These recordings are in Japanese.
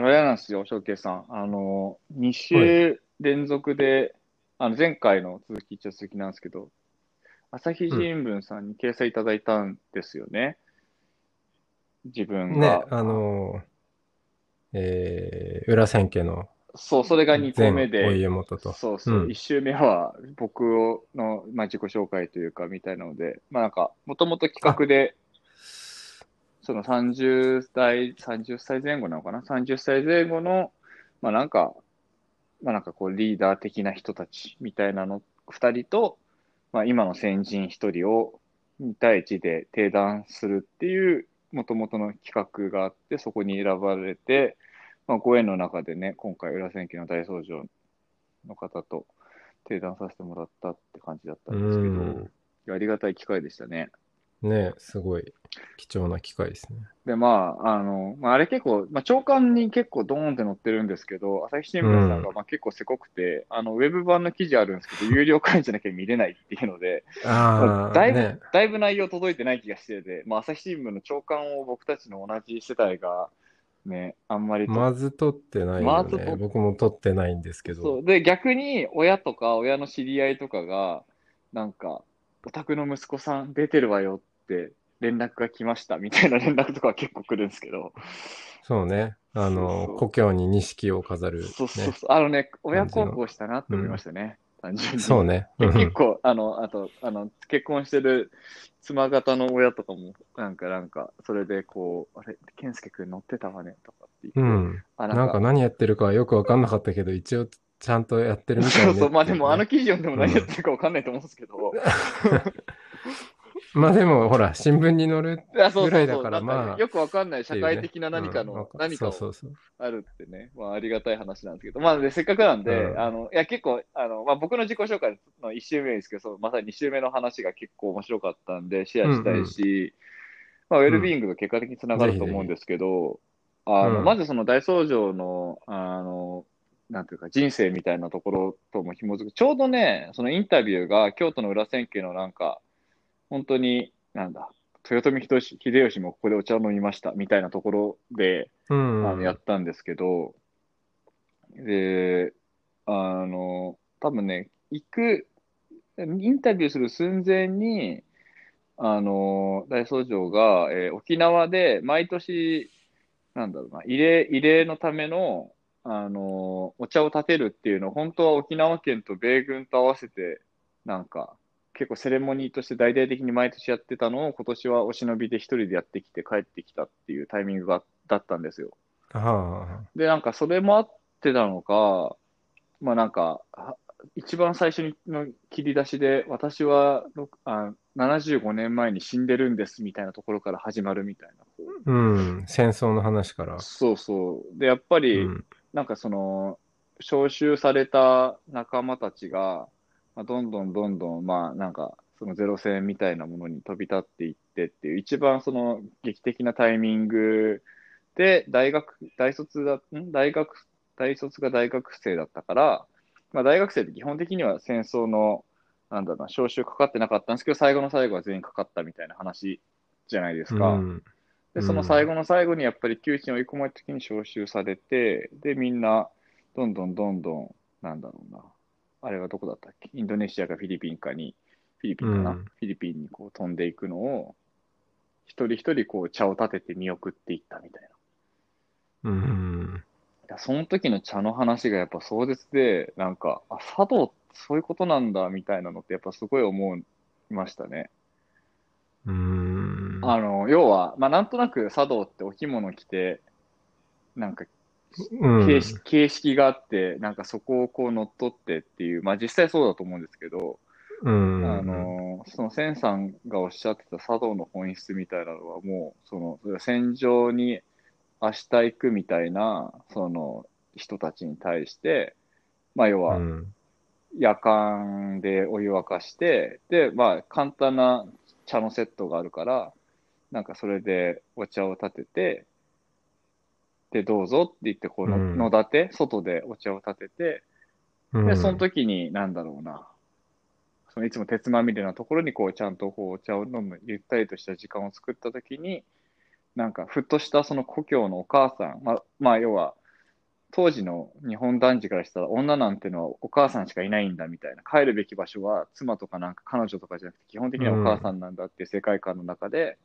の、嫌なんですよ、翔慶さん。あのー、2週連続で、あの、前回の続きっちゃ続きなんですけど、朝日新聞さんに掲載いただいたんですよね。自分ねが。、あの、えー、裏千家のそう、それが2個前目で、お家元と。そうそう、うん1週目は僕の、まあ、自己紹介というか、みたいなので、まあなんか、もともと企画で、その30代、30歳前後なのかな ?30 歳前後の、まあなんか、まあなんかこうリーダー的な人たちみたいなの2人と、まあ今の先人1人を2対1で定談するっていうもともとの企画があって、そこに選ばれて、まあご縁の中でね、今回裏千家の大僧正の方と定談させてもらったって感じだったうんですけど、ありがたい機会でしたね。ね、すごい貴重な機会ですね。で、まあ、あの、まあ、あれ結構、まあ、長官に結構ドーンって載ってるんですけど、朝日新聞さんがまあ結構せこくて、あの、ウェブ版の記事あるんですけど、有料会員じゃなきゃ見れないっていうので、ああ、だいぶ、ね。だいぶ内容届いてない気がしてて、まあ、朝日新聞の長官を僕たちの同じ世代が、ね、あんまりとまず撮ってないよね。まず僕も撮ってないんですけど。そう。で、逆に親とか親の知り合いとかが、なんか、お宅の息子さん出てるわよって連絡が来ましたみたいな連絡とかは結構来るんですけど、そうね。あそうの、そう故郷に錦を飾る、ね。そうそうそう。あのね、親孝行したなって思いましたね。単純に。そうね。結構、あの、あと、あの、結婚してる妻方の親とかも、なんか、なんか、それでこう、あれ、健介くん乗ってたわね、とかって言って、うん。あ、なんか何やってるかよくわかんなかったけど、一応ちゃんとやってるみたいねそうそう、まあでも、あの記事読んでも何やってるかわかんないと思うんですけど、まあでも、ほら、新聞に載るぐらいだから、そうそうなんまあ。よくわかんない社会的な何かの、か何かをそうそうそう。あるってね、まあ、ありがたい話なんですけど、まあ、でせっかくなんで、うん。あの、いや、結構、あの、まあ、僕の自己紹介の1周目ですけど、そうまさに2周目の話が結構面白かったんで、シェアしたいし、まあ、ウェルビーイングが結果的につながると思うんですけど、あの、うん。まずその大僧正の、あの、なんていうか、人生みたいなところとも紐づく。ちょうどね、そのインタビューが京都の裏千家のなんか、本当に、なんだ、豊臣秀吉秀吉もここでお茶を飲みましたみたいなところで、うん。あのやったんですけど、で、あの、多分ね、行く、インタビューする寸前に、あの、大僧正が、えー沖縄で毎年、なんだろうな、慰霊、慰霊のための、あの、お茶を立てるっていうのを、本当は沖縄県と米軍と合わせて、なんか、結構セレモニーとして大々的に毎年やってたのを、今年はお忍びで一人でやってきて帰ってきたっていうタイミングがだったんですよ。はで、なんかそれもあってたのか、まあなんか、は一番最初の切り出しで、私はあ75年前に死んでるんですみたいなところから始まるみたいな。あ、うん。戦争の話から。そうそう。で、やっぱうり、ん。なんかその、招集された仲間たちが、まあ、どんどんどんどん、まあなんか、そのゼロ戦みたいなものに飛び立っていってっていう、一番その劇的なタイミングで、大学、大卒だ、ん？大学、大卒が大学生だったから、まあ大学生って基本的には戦争の、なんだろうな、招集かかってなかったんですけど、最後の最後は全員かかったみたいな話じゃないですか。うん。で、その最後の最後にやっぱり窮地に追い込まれた時に招集されて、で、みんな、どんどんどんどん、なんだろうな。あれはどこだったっけ？インドネシアかフィリピンかに、フィリピンかな、うんフィリピンにこう飛んでいくのを、一人一人こう茶を立てて見送っていったみたいな。うん。いやその時の茶の話がやっぱ壮絶で、なんか、あ、茶道ってそういうことなんだみたいなのってやっぱすごい思いましたね。うん。あの、要は、まあ、なんとなく茶道ってお着物着て、なんかうん形式形式があって、なんかそこをこう乗っ取ってっていう、まあ実際そうだと思うんですけど、うん。あの、その千さんがおっしゃってた茶道の本質みたいなのはもう、その、戦場に明日行くみたいな、その人たちに対して、まあ要は、うん。夜間でお湯沸かして、で、まあ、簡単な茶のセットがあるから、なんかそれでお茶を立てて、で、どうぞって言って、こうの、うん。野立て、外でお茶を立てて、うん。で、その時に、なんだろうな、そのいつも鉄まみれなところに、こう、ちゃんとこうお茶を飲む、ゆったりとした時間を作った時に、なんか、ふっとしたその故郷のお母さん、まあ、まあ、要は、当時の日本男児からしたら、女なんてのはお母さんしかいないんだみたいな、帰るべき場所は妻とかなんか彼女とかじゃなくて、基本的にはお母さんなんだっていう世界観の中で、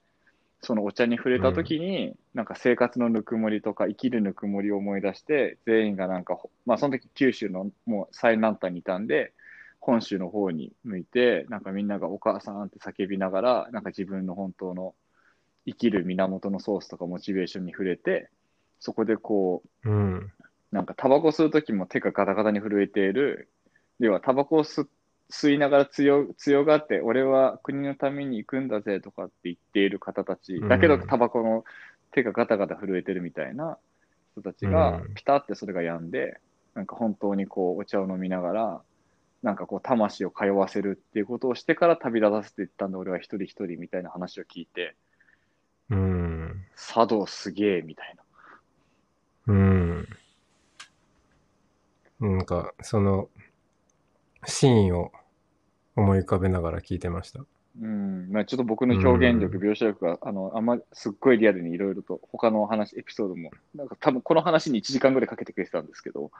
そのお茶に触れた時に、なんか生活のぬくもりとか生きるぬくもりを思い出して、全員がなんかほ、まあその時九州のもう最南端にいたんで、本州の方に向いて、なんかみんながお母さんって叫びながら、なんか自分の本当の生きる源のソースとかモチベーションに触れて、そこでこう、うん。なんかタバコ吸うときも手がガタガタに震えている。要はタバコを吸吸いながら強強がって、俺は国のために行くんだぜとかって言っている方たち。だけどうんタバコの手がガタガタ震えてるみたいな人たちがうんピタってそれが止んで、なんか本当にこうお茶を飲みながら、なんかこう魂を通わせるっていうことをしてから旅立たせていったんだ俺は一人一人みたいな話を聞いて、うん。茶道すげえみたいな。うん。なんか、その、シーンを思い浮かべながら聞いてました。うん、まあちょっと僕の表現力、うん描写力が、あの、あんま、すっごいリアルにいろいろと、他の話、エピソードも、なんか多分この話に1時間ぐらいかけてくれてたんですけど、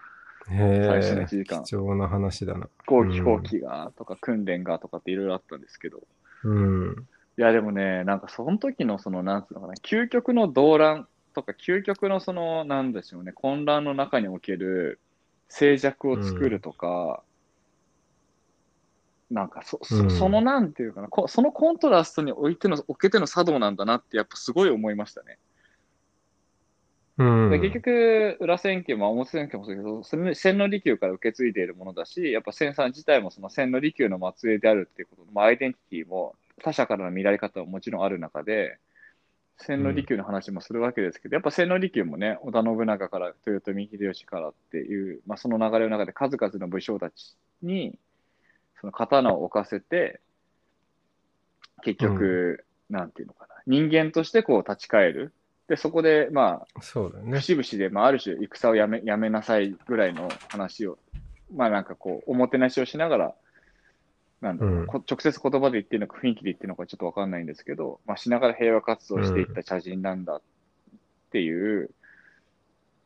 へ最初のえ1時間、貴重な話だな。飛行機、うん飛行機が、とか、訓練が、とかっていろいろあったんですけど、うん。いや、でもね、なんかその時のその、なんつうのかな、究極の動乱とか、究極のその、なんでしょうね、混乱の中における静寂を作るとか、なんかそ、そうんそのなんていうかな、こそのコントラストにおいての、おけての茶道なんだなって、やっぱすごい思いましたね。うん。で結局、裏千家も表千家もそうだけど、千利休から受け継いでいるものだし、やっぱ千さん自体もその千利休の末裔であるっていうこと、まあ、アイデンティティも他者からの見られ方はもちろんある中で、千利休の話もするわけですけど、やっぱ千利休もね、織田信長から豊臣秀吉からっていう、まあ、その流れの中で数々の武将たちに、その刀を置かせて、結局、なんていうのかな、人間としてこう立ち返る。で、そこで、まあ、そうだよね。節々で、まあ、ある種、戦をやめやめなさいぐらいの話を、まあなんかこう、おもてなしをしながら、なんだろう、うんこ直接言葉で言ってるのか、雰囲気で言ってるのかちょっとわかんないんですけど、まあしながら平和活動をしていった茶人なんだっていう、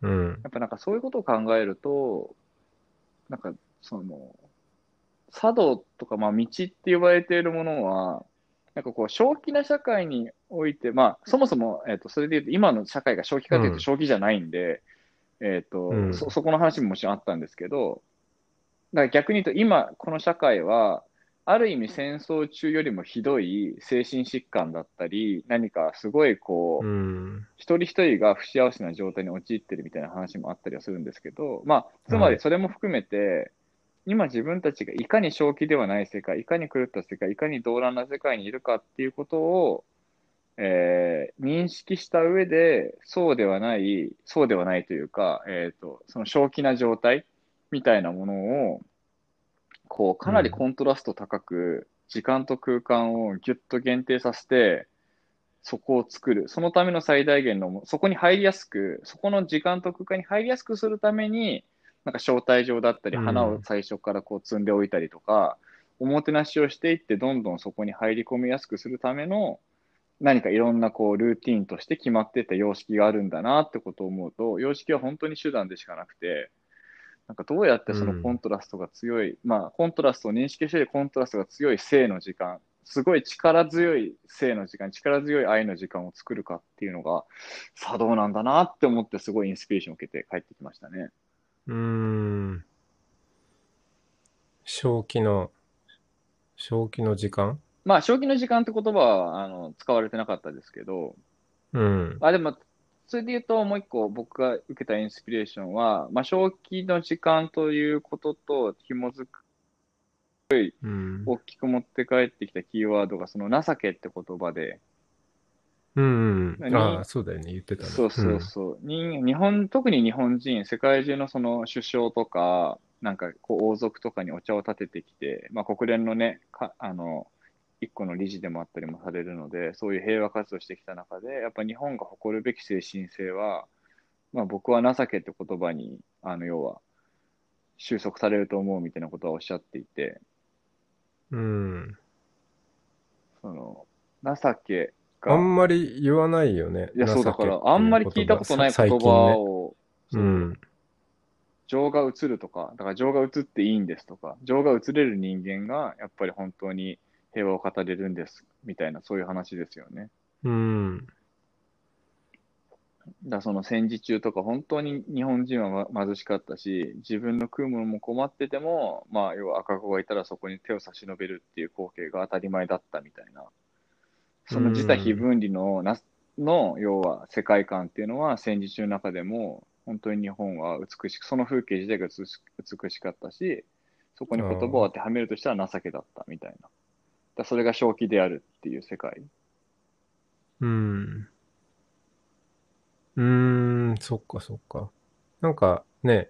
うん。やっぱなんかそういうことを考えると、なんかその、茶道とか、まあ道って呼ばれているものは、なんかこう、正気な社会において、まあ、そもそも、えっ、と、それで言うと、今の社会が正気かといううん。と正気じゃないんで、えっ、と、うん。そ、そこの話ももちろんあったんですけど、だから逆に言うと、今、この社会は、ある意味戦争中よりもひどい精神疾患だったり、何かすごいこう、うん。一人一人が不幸せな状態に陥ってるみたいな話もあったりはするんですけど、まあ、つまりそれも含めて、今自分たちがいかに正気ではない世界、いかに狂った世界、いかに動乱な世界にいるかっていうことを、えー認識した上で、そうではない、そうではないというか、えっ、と、その正気な状態みたいなものを、こう、かなりコントラスト高く、時間と空間をぎゅっと限定させて、そこを作る。そのための最大限のも、そこに入りやすく、そこの時間と空間に入りやすくするために、なんか招待状だったり、うん花を最初からこう積んでおいたりとか、おもてなしをしていって、どんどんそこに入り込みやすくするための、何かいろんなこうルーティンとして決まってた様式があるんだなってことを思うと、様式は本当に手段でしかなくて、なんかどうやってそのコントラストが強い、まあコントラストを認識してコントラストが強い性の時間、すごい力強い性の時間、力強い愛の時間を作るかっていうのが、茶道なんだなって思ってすごいインスピレーションを受けて帰ってきましたね。うーん。正気の、正気の時間？まあ、正気の時間って言葉はあの使われてなかったですけど、うん。あ、でも、それで言うと、もう一個僕が受けたインスピレーションは、まあ、正気の時間ということと紐づく、うん。大きく持って帰ってきたキーワードが、その情けって言葉で、ううん、うん。何？ああ、そうだよね。言ってたね。そうそうそう。人日本、特に日本人、世界中のその首相とか、なんかこう王族とかにお茶を立ててきて、まあ、国連のね、かあの、一個の理事でもあったりもされるので、そういう平和活動してきた中で、やっぱ日本が誇るべき精神性は、まあ、僕は情けって言葉に、あの、要は、収束されると思うみたいなことはおっしゃっていて、うん。その、情けあが、んまり言わないよね。いや、そうだから、あんまり聞いたことない言葉最近ね。を、うん。情が映るとか、だから情が映っていいんですとか、情が映れる人間がやっぱり本当に平和を語れるんですみたいな、そういう話ですよね。うん。だその戦時中とか、本当に日本人はま貧しかったし、自分の食うものも困ってても、まあ、要は赤子がいたらそこに手を差し伸べるっていう光景が当たり前だったみたいな、その自他非分離のなの、要は世界観っていうのは戦時中の中でも、本当に日本は美しく、その風景自体が美しかったし、そこに言葉を当てはめるとしたら情けだったみたいな。だそれが正気であるっていう世界。うん。うーん、そっかそっか。なんかね、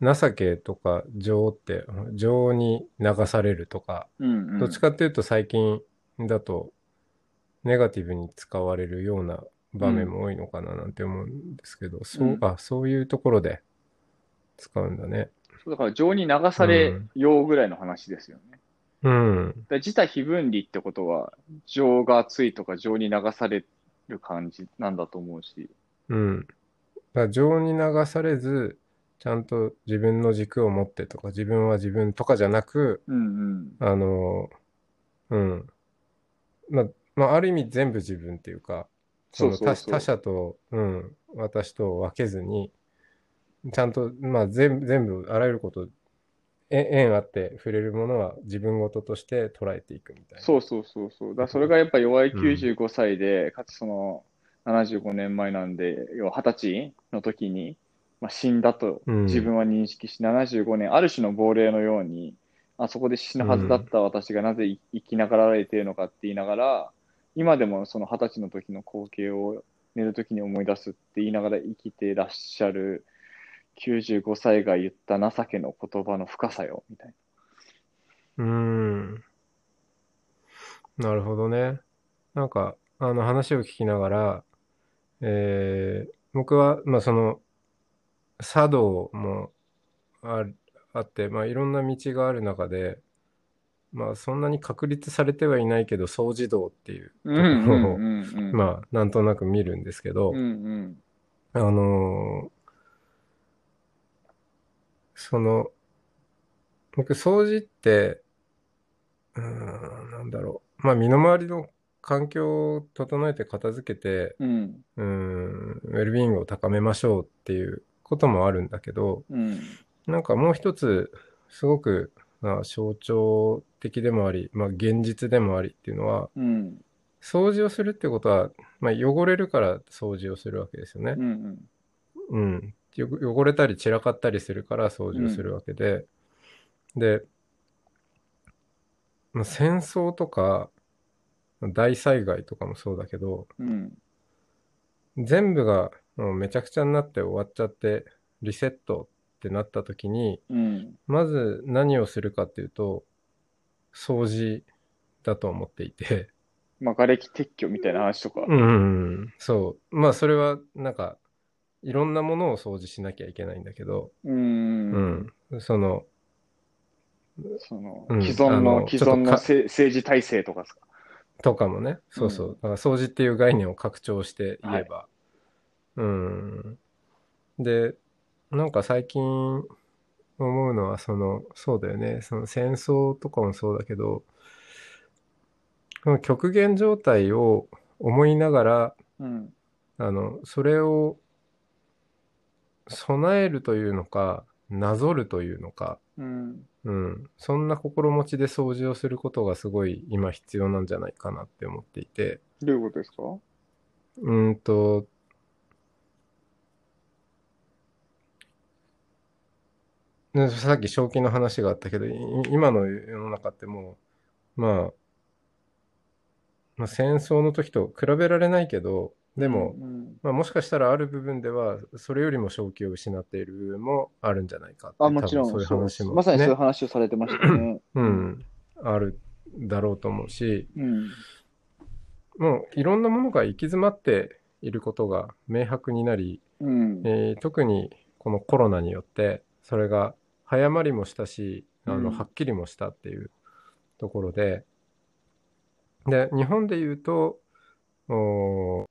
情けとか情って、情に流されるとか、うんうん。どっちかっていうと最近だと、ネガティブに使われるような場面も多いのかななんて思うんですけど、そううん、あ、そういうところで使うんだね。そうだから情に流されようぐらいの話ですよね。うん。だ自他非分離ってことは、情が熱いとか情に流される感じなんだと思うし。うん。だから情に流されず、ちゃんと自分の軸を持ってとか、自分は自分とかじゃなく、うんうん。あの、うん。まあ、まあ、ある意味全部自分っていうか、そのそうそうそう他他者と、うん、私と分けずに、ちゃんと、まあ、全部、全部、あらゆること、え縁あって触れるものは自分事として捉えていくみたいな。そうそうそうそう。だそれがやっぱ弱い95歳で、かつその75年前なんで、要は20歳の時に、まあ、死んだとうん自分は認識し、75年、ある種の亡霊のように、あそこで死ぬはずだった私がなぜ生生きながられているのかって言いながら、今でもその20歳の時の光景を寝る時に思い出すって言いながら生きていらっしゃる95歳が言った情けの言葉の深さよ、みたいな。うーん。なるほどね。なんか、あの話を聞きながら、えー僕は、まあその、茶道もああって、まあいろんな道がある中で、まあそんなに確立されてはいないけど、掃除道っていうところを。まあなんとなく見るんですけど、うんうん。あのーその、僕、掃除って、うーん、なんだろう。まあ、身の回りの環境を整えて片付けて、うん。うーん、ウェルビーイングを高めましょうっていうこともあるんだけど、うん。なんかもう一つ、すごく、まあ、象徴的でもあり、まあ、現実でもありっていうのは、うん。掃除をするってことは、まあ、汚れるから掃除をするわけですよね。うん。うん。よ汚れたり散らかったりするから掃除をするわけで、で、まあ、戦争とか大災害とかもそうだけど、うん。全部がもうめちゃくちゃになって終わっちゃってリセットってなった時に、うん。まず何をするかっていうと、掃除だと思っていて、まあ、瓦礫撤去みたいな話とか。うんうんうん、そう。まあそれはなんか、いろんなものを掃除しなきゃいけないんだけど、う。うんん、その、その、うん既存あの、の既存のせ政治体制とかですか？とかもね、そうそうう。だから掃除っていう概念を拡張して言えば。うん。で、なんか最近思うのは、その、そうだよね、その戦争とかもそうだけど、その極限状態を思いながら、うん。あの、それを備えるというのか、なぞるというのか、うん。うん、そんな心持ちで掃除をすることがすごい今必要なんじゃないかなって思っていて、どういうことですか？うーんと、さっき正気の話があったけど、い今の世の中ってもう、まあ、まあ、戦争の時と比べられないけど、でも、うんまあ、もしかしたらある部分では、それよりも正気を失っている部分もあるんじゃないかってあ、もちろんそういう話も、まさにそういうね、話をされてましたね。うん、あるだろうと思うし、うん。もういろんなものが行き詰まっていることが明白になり、うん。えー特にこのコロナによって、それが早まりもしたし、あの、うん。はっきりもしたっていうところで、で、日本で言うと、おー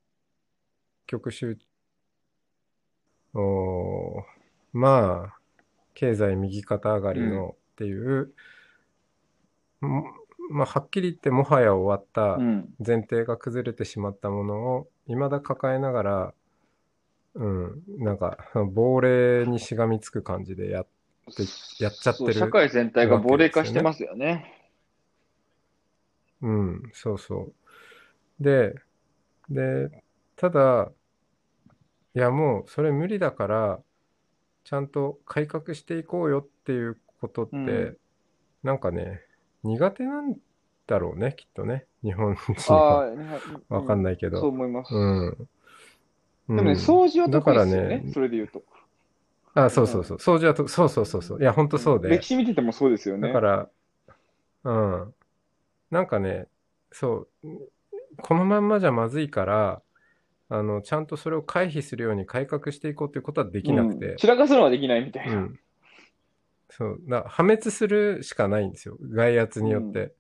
極集、おーまあ、経済右肩上がりのっていう、もまあ、はっきり言ってもはや終わったうん。前提が崩れてしまったものを未だ抱えながら、うん、なんか、亡霊にしがみつく感じでやって、やっちゃってる社会全体が亡霊化してますよね。うん、そうそう。で、で、ただ、いやもうそれ無理だから、ちゃんと改革していこうよっていうことって、うんなんかね、苦手なんだろうね、きっとね。日本人あは。あ、わかんい。ないけど。そう思います。うん。でもね、うん掃除は得意ですよねだからね。それで言うと。あ、そうそうそう。掃除はと、そうそうそうそう。いや、ほんとそうで。歴史見ててもそうですよね。だから、うん。なんかね、そう、このまんまじゃまずいから、あの、ちゃんとそれを回避するように改革していこうということはできなくてうん、散らかすのはできないみたいうな。ん。そう、だ破滅するしかないんですよ。外圧によって。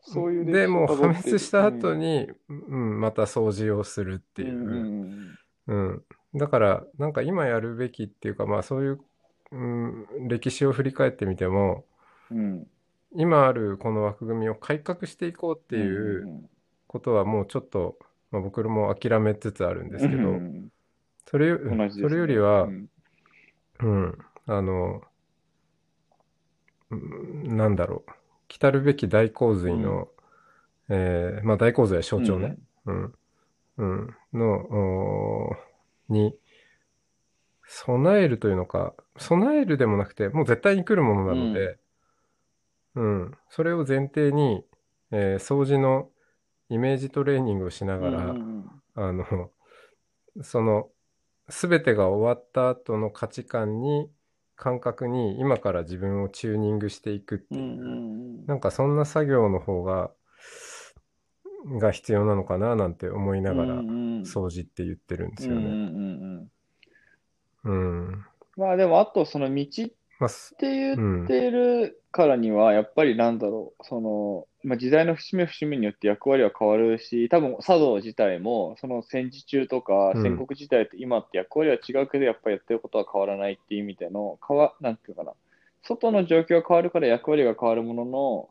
そういうで、もうを破滅した後に、うん、また掃除をするっていう。うんうんうん。だから、なんか今やるべきっていうか、まあそういう、うん、歴史を振り返ってみても、うんうん今あるこの枠組みを改革していこうっていうことはもうちょっと、まあ、僕も諦めつつあるんですけど、うんそれね。それよりは、うん。うん、あの、うんなんだろう、来たるべき大洪水の、えーまあ大洪水は象徴ね、うん、うん、の、に、備えるというのか、備えるでもなくて、もう絶対に来るものなので、うん、それを前提に、えー掃除のイメージトレーニングをしながら、うんうんあの、その、すべてが終わった後の価値観に、感覚に今から自分をチューニングしていくってうんいうう、ん。なんかそんな作業の方が、が必要なのかななんて思いながら掃除って言ってるんですよね。うんうんうん。うん。まあでも、あとその道って言ってるからには、やっぱりなんだろう、その、まあ、時代の節目節目によって役割は変わるし、多分茶道自体も、その戦時中とかうん。戦国時代と今って役割は違うけど、やっぱりやってることは変わらないっていう意味での、変わ、なんていうかな、外の状況が変わるから役割が変わるものの、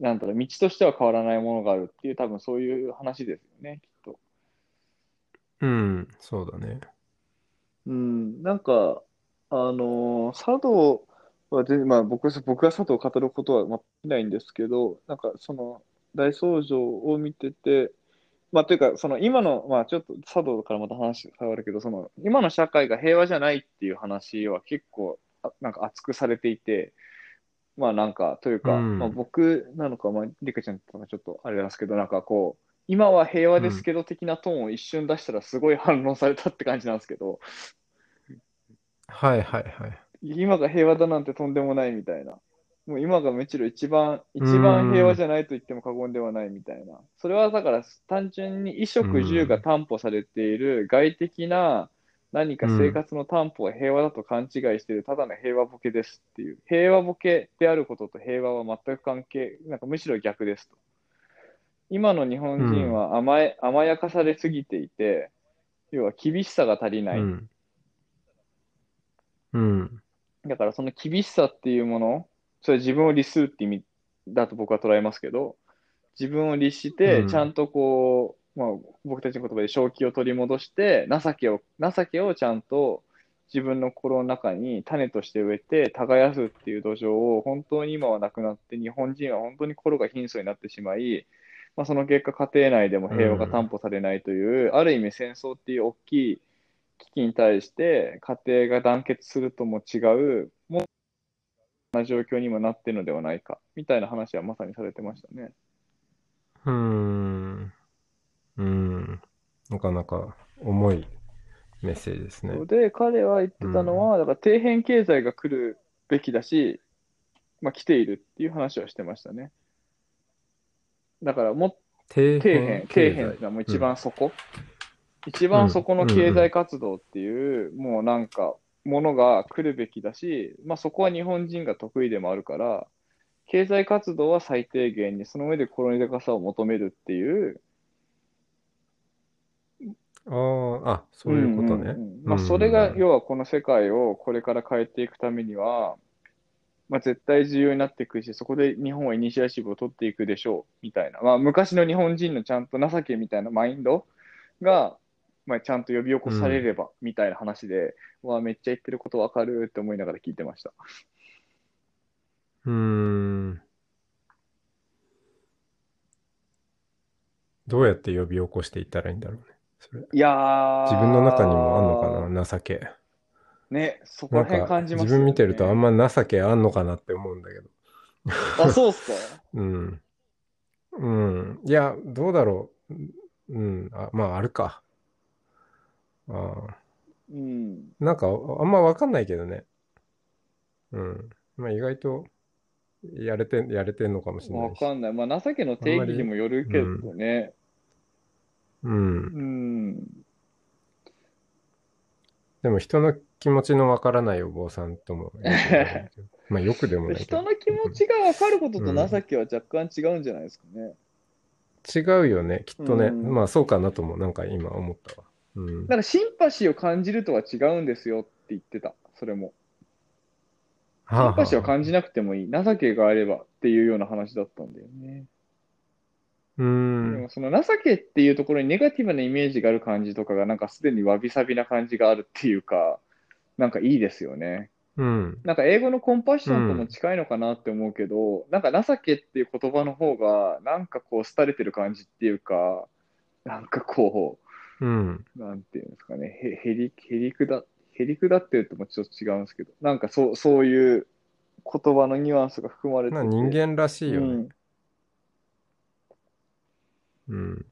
なんだろう、道としては変わらないものがあるっていう、多分そういう話ですよね、きっと。うん、そうだね。うん、なんか、あのー茶道は全然、まあ僕、僕が茶道を語ることはまあできないんですけど、なんかその大僧正を見てて、まあというか、その今の、まあちょっと茶道からまた話変わるけど、その今の社会が平和じゃないっていう話は結構、あなんか熱くされていて、まあなんか、というか、うんまあ僕なのか、まあリカちゃんとかちょっとあれなんですけど、なんかこう、今は平和ですけど的なトーンを一瞬出したらすごい反論されたって感じなんですけど、はいはいはい。今が平和だなんてとんでもないみたいな。もう今がむしろ一番、一番平和じゃないと言っても過言ではないみたいな。それはだから単純に衣食住が担保されている外的な何か生活の担保が平和だと勘違いしているただの平和ボケですっていう。平和ボケであることと平和は全く関係、なんかむしろ逆ですと。今の日本人は甘え、甘やかされすぎていて、要は厳しさが足りない。うん。うん。だからその厳しさっていうもの、それ自分を律するって意味だと僕は捉えますけど、自分を律してうん、ちゃんとこう、まあ、僕たちの言葉で正気を取り戻して、情けを、情けをちゃんと自分の心の中に種として植えて、耕すっていう土壌を本当に今はなくなって、日本人は本当に心が貧相になってしまい、まあ、その結果、家庭内でも平和が担保されないという、ある意味戦争っていう大きい危機に対して、家庭が団結するとも違う、もうな状況にもなっているのではないか、みたいな話はまさにされてましたね。うん。うん。なかなか重いメッセージですね。で、彼は言ってたのは、だから底辺経済が来るべきだし、まあ来ているっていう話をしてましたね。だからもっ底底辺、底辺っていうのはもう一番底、一番底の経済活動っていう、もうなんか、ものが来るべきだし、まあそこは日本人が得意でもあるから、経済活動は最低限に、その上でコロニ高さを求めるっていう、ああ、あ、そういうことね。んんんまあそれが、要はこの世界をこれから変えていくためには、まあ絶対重要になっていくし、そこで日本はイニシアチブを取っていくでしょう、みたいな。まあ昔の日本人のちゃんと情けみたいなマインドが、まあちゃんと呼び起こされれば、みたいな話で、わあ、めっちゃ言ってることわかるって思いながら聞いてました。うーん。どうやって呼び起こしていったらいいんだろうね。それ。いやー。自分の中にもあんのかな、情け。ね、そこら辺感じます自分見てるとあんま。ま情けあんのかなって思うんだけど。あ、そうっすか？うん。うん。いや、どうだろう。うん。あ、まあ、あるか。ああ。うん。なんか、あんまわかんないけどね。うん。まあ、意外と、やれて、やれてんのかもしれないし。わかんない。まあ情けの定義にもよるけどね。うん。うん。でも、人の気持ちのわからないお坊さんとも。まあ、よくでもない。人の気持ちが分かることと情けは若干違うんじゃないですかね。違うよね、きっとね。うんまあ、そうかなとも、なんか今思ったわ。うん。だからシンパシーを感じるとは違うんですよって言ってた。それも。シンパシーは感じなくてもいい。情けがあればっていうような話だったんだよね。うでん。もその情けっていうところにネガティブなイメージがある感じとかがなんかすでにわびさびな感じがあるっていうか、なんかいいですよね。うん。なんか英語のコンパッションとも近いのかなって思うけど、なんか情けっていう言葉の方が、なんかこう、廃れてる感じっていうか、なんかこうん。う、なんていうんですかね、へへり、へりくだ、へりくだってるともちょっと違うんですけど、なんかそう、そういう言葉のニュアンスが含まれてて。まあ、人間らしいよね。うん。うん。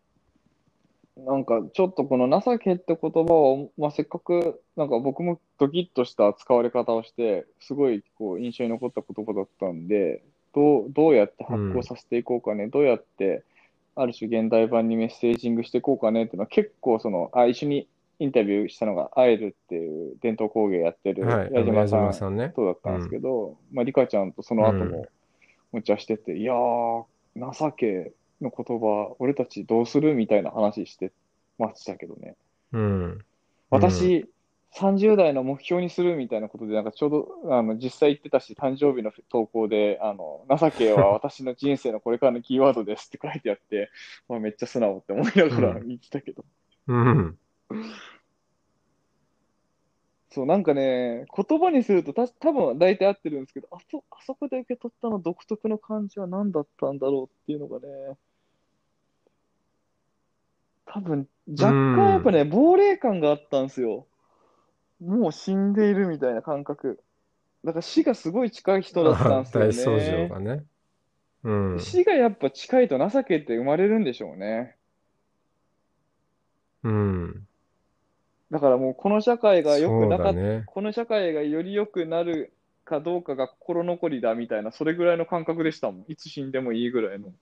なんかちょっとこの情けって言葉を、まあ、せっかくなんか僕もドキッとした使われ方をして、すごいこう印象に残った言葉だったんで、どう、どうやって発行させていこうかね、どうやってある種現代版にメッセージングしていこうかねっていうのは結構その、あ、一緒にインタビューしたのがアイルっていう伝統工芸やってる矢矢島さん島さんね。そうだったんですけど、まあ、リカちゃんとその後うんもお茶してて、いやー、情けの言葉、俺たちどうする？みたいな話してましたけどね。うん。私、30代の目標にするみたいなことで、なんかちょうどあの実際言ってたし、誕生日の投稿で、あの情けは私の人生のこれからのキーワードですって書いてあって、まあ、めっちゃ素直って思いながらうん言ってたけど。うん。そう、なんかね、言葉にするとた多分大体合ってるんですけど、あそ、あそこで受け取ったの独特の感じは何だったんだろうっていうのがね、多分若干やっぱね、亡霊感があったんですよ。もう死んでいるみたいな感覚。だから死がすごい近い人だったんですよ大僧正ね。がね。うん。死がやっぱ近いと情けって生まれるんでしょうね。うん。だからもうこの社会が良くなかっだね。この社会がより良くなるかどうかが心残りだみたいな、それぐらいの感覚でしたもん。いつ死んでもいいぐらいの。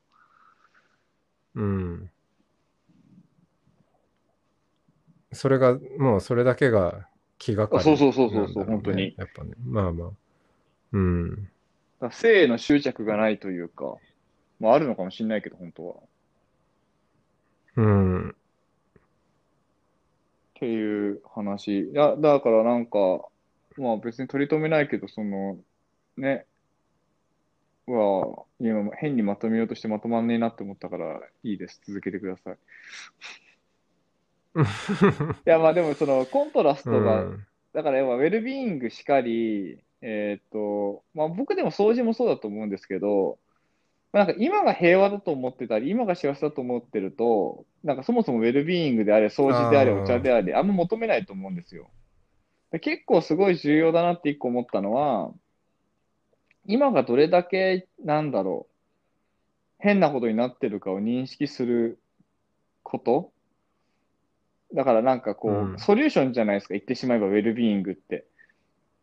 うん。それが、もうそれだけが気がかりあそうそうそうそうそうなんだろね本当にやっぱね。まあまあ。うん。だから性への執着がないというか、まああるのかもしれないけど、本当は。っうん。ていう話。いや、だからなんか、まあ別に取り留めないけど、その、ね、は、今変にまとめようとしてまとまんねえなって思ったから、いいです。続けてください。いや、まあでもそのコントラストうが、ん。だから要はウェルビーイングしかり、えっと、まあ僕でも掃除もそうだと思うんですけど、なんか今が平和だと思ってたり、今が幸せだと思ってると、なんかそもそもウェルビーイングであれ、掃除であれ、お茶であれ、あんま求めないと思うんですよ。で結構すごい重要だなって一個思ったのは、今がどれだけ、なんだろう、変なことになってるかを認識することだからなんかこう、うんソリューションじゃないですか、言ってしまえばウェルビーイングって。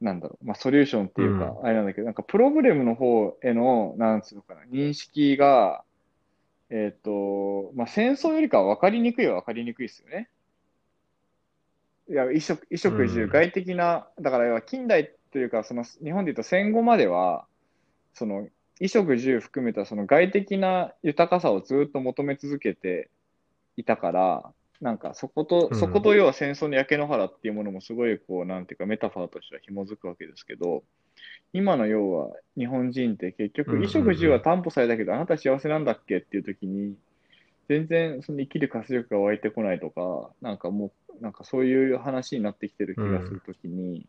なんだろう、まあソリューションっていうか、うあれなんだけど、なんかプログラムの方への、なんつうのかな、認識が、えっ、と、まあ戦争よりかは分かりにくいは分かりにくいですよね。いや、衣食、衣食住、うん。外的な、だから要は近代というか、その日本で言うと戦後までは、その衣食住含めたその外的な豊かさをずっと求め続けていたから、なんかそこと、うん。そこと要は戦争の焼け野原っていうものもすごいこう、なんていうかメタファーとしては紐づくわけですけど、今の要は日本人って結局、衣食住は担保されたけど、あなた幸せなんだっけっていう時に、全然その生きる活力が湧いてこないとか、なんかもう、なんかそういう話になってきてる気がするときに、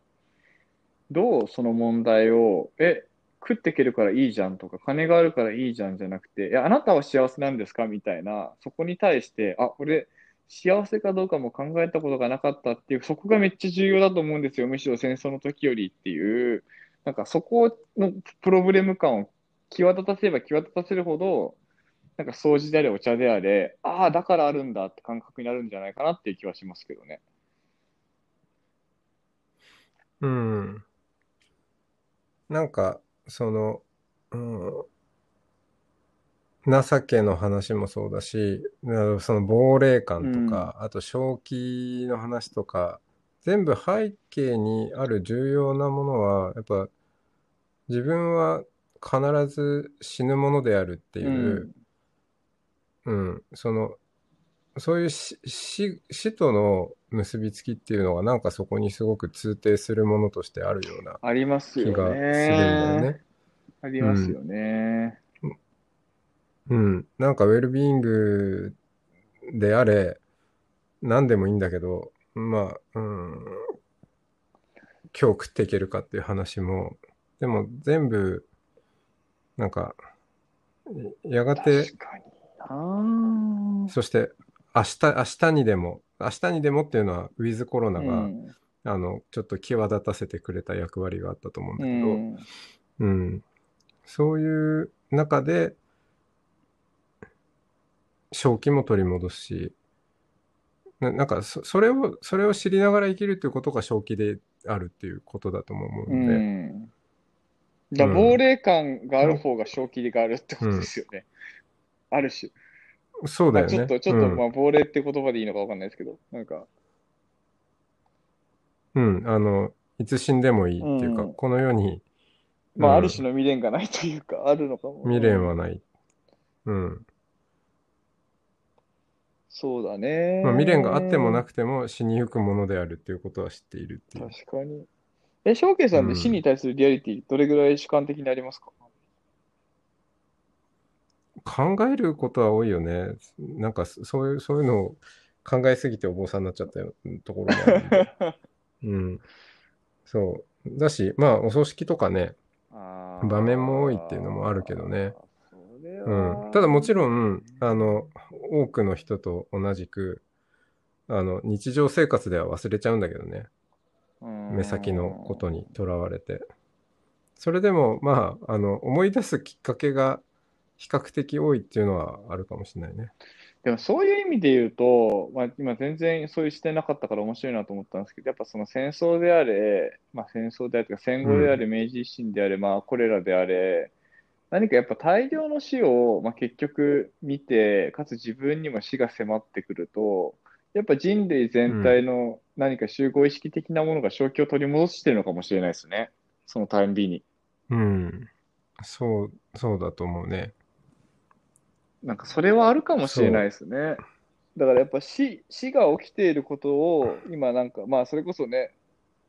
どうその問題を、え、食っていけるからいいじゃんとか、金があるからいいじゃんじゃなくて、いや、あなたは幸せなんですかみたいな、そこに対して、あ、俺、幸せかどうかも考えたことがなかったっていう、そこがめっちゃ重要だと思うんですよ。むしろ戦争の時よりっていう、なんかそこのプロブレム感を際立たせれば際立たせるほど、なんか掃除であれお茶であれ、ああ、だからあるんだって感覚になるんじゃないかなっていう気はしますけどね。うん。なんか、その、うん、情けの話もそうだし、なその亡霊感とか、あと正気の話とか、全部背景にある重要なものは、やっぱ自分は必ず死ぬものであるっていう、うん、その、そういう死死死との結びつきっていうのがなんかそこにすごく通底するものとしてあるようなありますよ気がするんだね。よね。ありますよね。うん。なんかウェルビーイングであれ、何でもいいんだけど、まあ、うん、今日食っていけるかっていう話も、でも全部、なんか、やがて、そして明日、明日にでも、明日にでもっていうのは、ウィズコロナが、うん。あの、ちょっと際立たせてくれた役割があったと思うんだうけど、ん。うん。そういう中で、正気も取り戻すし、ななんかそ、それを、それを知りながら生きるっていうことが正気であるっていうことだとも思ううので、うん亡霊感がある方が正気があるってことですよね。ある種。まあ、そうだよね。ちょっと、ちょっと、うんまあ、亡霊って言葉でいいのかわかんないですけど、なんか、うん、あの、いつ死んでもいいっていうか、うんこの世にまあ、うんある種の未練がないというか、あるのかも。未練はない。うん。そうだね。まあ、未練があってもなくても死にゆくものであるっていうことは知っているっていう。確かに。え、翔慶さんってうん死に対するリアリティ、どれぐらい主観的にありますか？考えることは多いよね。なんかそそういう、そういうのを考えすぎてお坊さんになっちゃったよところもあるんで。うん。そう。だし、まあ、お葬式とかね、場面も多いっていうのもあるけどね。うはん。ただもちろん、あの、多くの人と同じく、あの、日常生活では忘れちゃうんだけどね。目先のことにとらわれて。それでも、まあ、あの、思い出すきっかけが比較的多いっていうのはあるかもしれないね。でもそういう意味で言うと、まあ、今全然そういう視点なかったから面白いなと思ったんですけど、やっぱその戦争であれ、まあ、戦争であれとか戦後であれ、明治維新であれ、まあ、コレラであれ、何かやっぱ大量の死を、まあ、結局見て、かつ自分にも死が迫ってくると、やっぱ人類全体の何か集合意識的なものが正気を取り戻してるのかもしれないですね。そのたんびに。うん。そう、そうだと思うね。なんかそれはあるかもしれないですね。だからやっぱ死、死が起きていることを今なんか、まあそれこそね、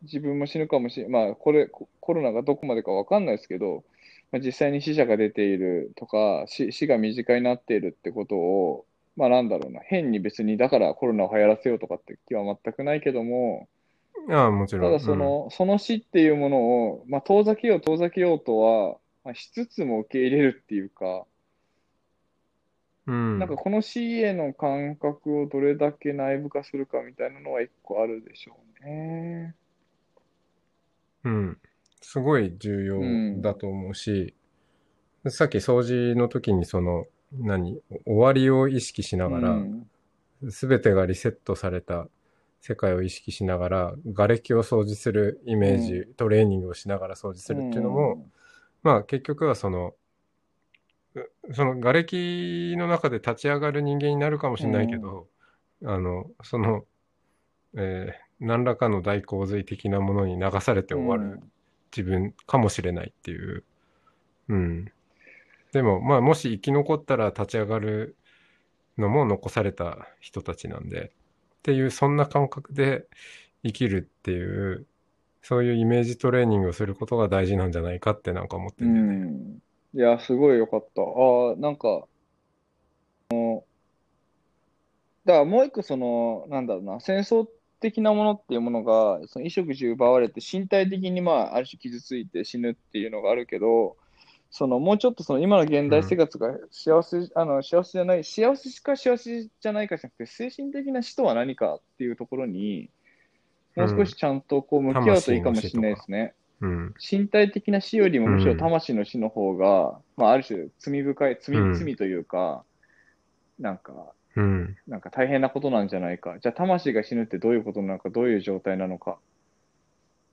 自分も死ぬかもしれない。まあこれ、ココロナがどこまでかわかんないですけど、まあ、実際に死者が出ているとか、死、死が身近になっているってことを、まあなんだろうな、変に別にだからコロナを流行らせようとかって気は全くないけども、ああ、もちろん。ただその、その死っていうものを、まあ遠ざけよう遠ざけようとは、まあ、しつつも受け入れるっていうか、うん、なんかこの C への感覚をどれだけ内部化するかみたいなのは一個あるでしょうね。うん。すごい重要だと思うし、さっき掃除の時にその、何、終わりを意識しながら、うん。てがリセットされた世界を意識しながら、瓦礫を掃除するイメージ、うトレーニングをしながら掃除するっていうのも、まあ結局はその、うその瓦礫の中で立ち上がる人間になるかもしれないけど、あの、その、えー何らかの大洪水的なものに流されて終わる自分かもしれないっていう。うん。でも、まあもし生き残ったら立ち上がるのも残された人たちなんで、っていう、そんな感覚で生きるっていう、そういうイメージトレーニングをすることが大事なんじゃないかってなんか思ってんだよね。ん。いや、すごいよかった。ああ、なんか、あのだからもう一個その、なんだろうな、戦争的なものっていうものが、その衣食住奪われて身体的にまあ、ある種傷ついて死ぬっていうのがあるけど、そのもうちょっとその今の現代生活が幸せ、あの幸せじゃない、幸せか幸せじゃないかじゃなくて、精神的な死とは何かっていうところに、もう少しちゃんとこう向き合うといいかもしれないですね。うん。身体的な死よりもむしろうん魂の死の方が、まあ、ある種罪深い、罪、うん罪というか、なんか、うん。なんか大変なことなんじゃないか。じゃあ魂が死ぬってどういうことなのか、どういう状態なのか。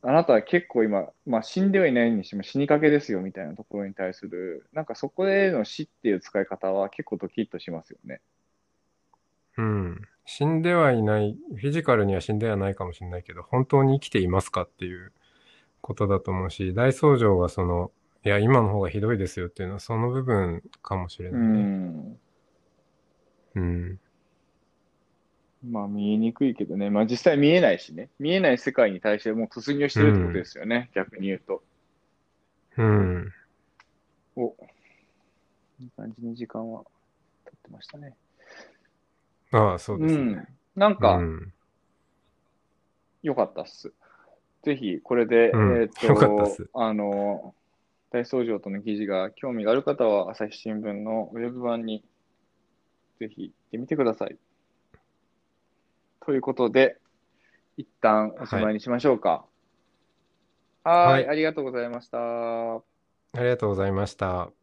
あなたは結構今、まあ死んではいないにしても死にかけですよみたいなところに対する、なんかそこでの死っていう使い方は結構ドキッとしますよね。うん。死んではいない、フィジカルには死んではないかもしれないけど、本当に生きていますかっていうことだと思うし、大僧正はその、いや、今の方がひどいですよっていうのはその部分かもしれうないね。ん。うん。まあ見えにくいけどね。まあ実際見えないしね。見えない世界に対してもう突入してるってことですよね。逆に言うと。うん。お、いい感じに時間は経ってましたね。ああ、そうですね。ん。なんか、うん。良かったっす。ぜひ、これで、うんえっと、あの、大僧正との記事が興味がある方は、朝日新聞のウェブ版にぜひ行ってみてください。ということで、一旦おしまいにしましょうか。はーい、はいありがとうございました。ありがとうございました。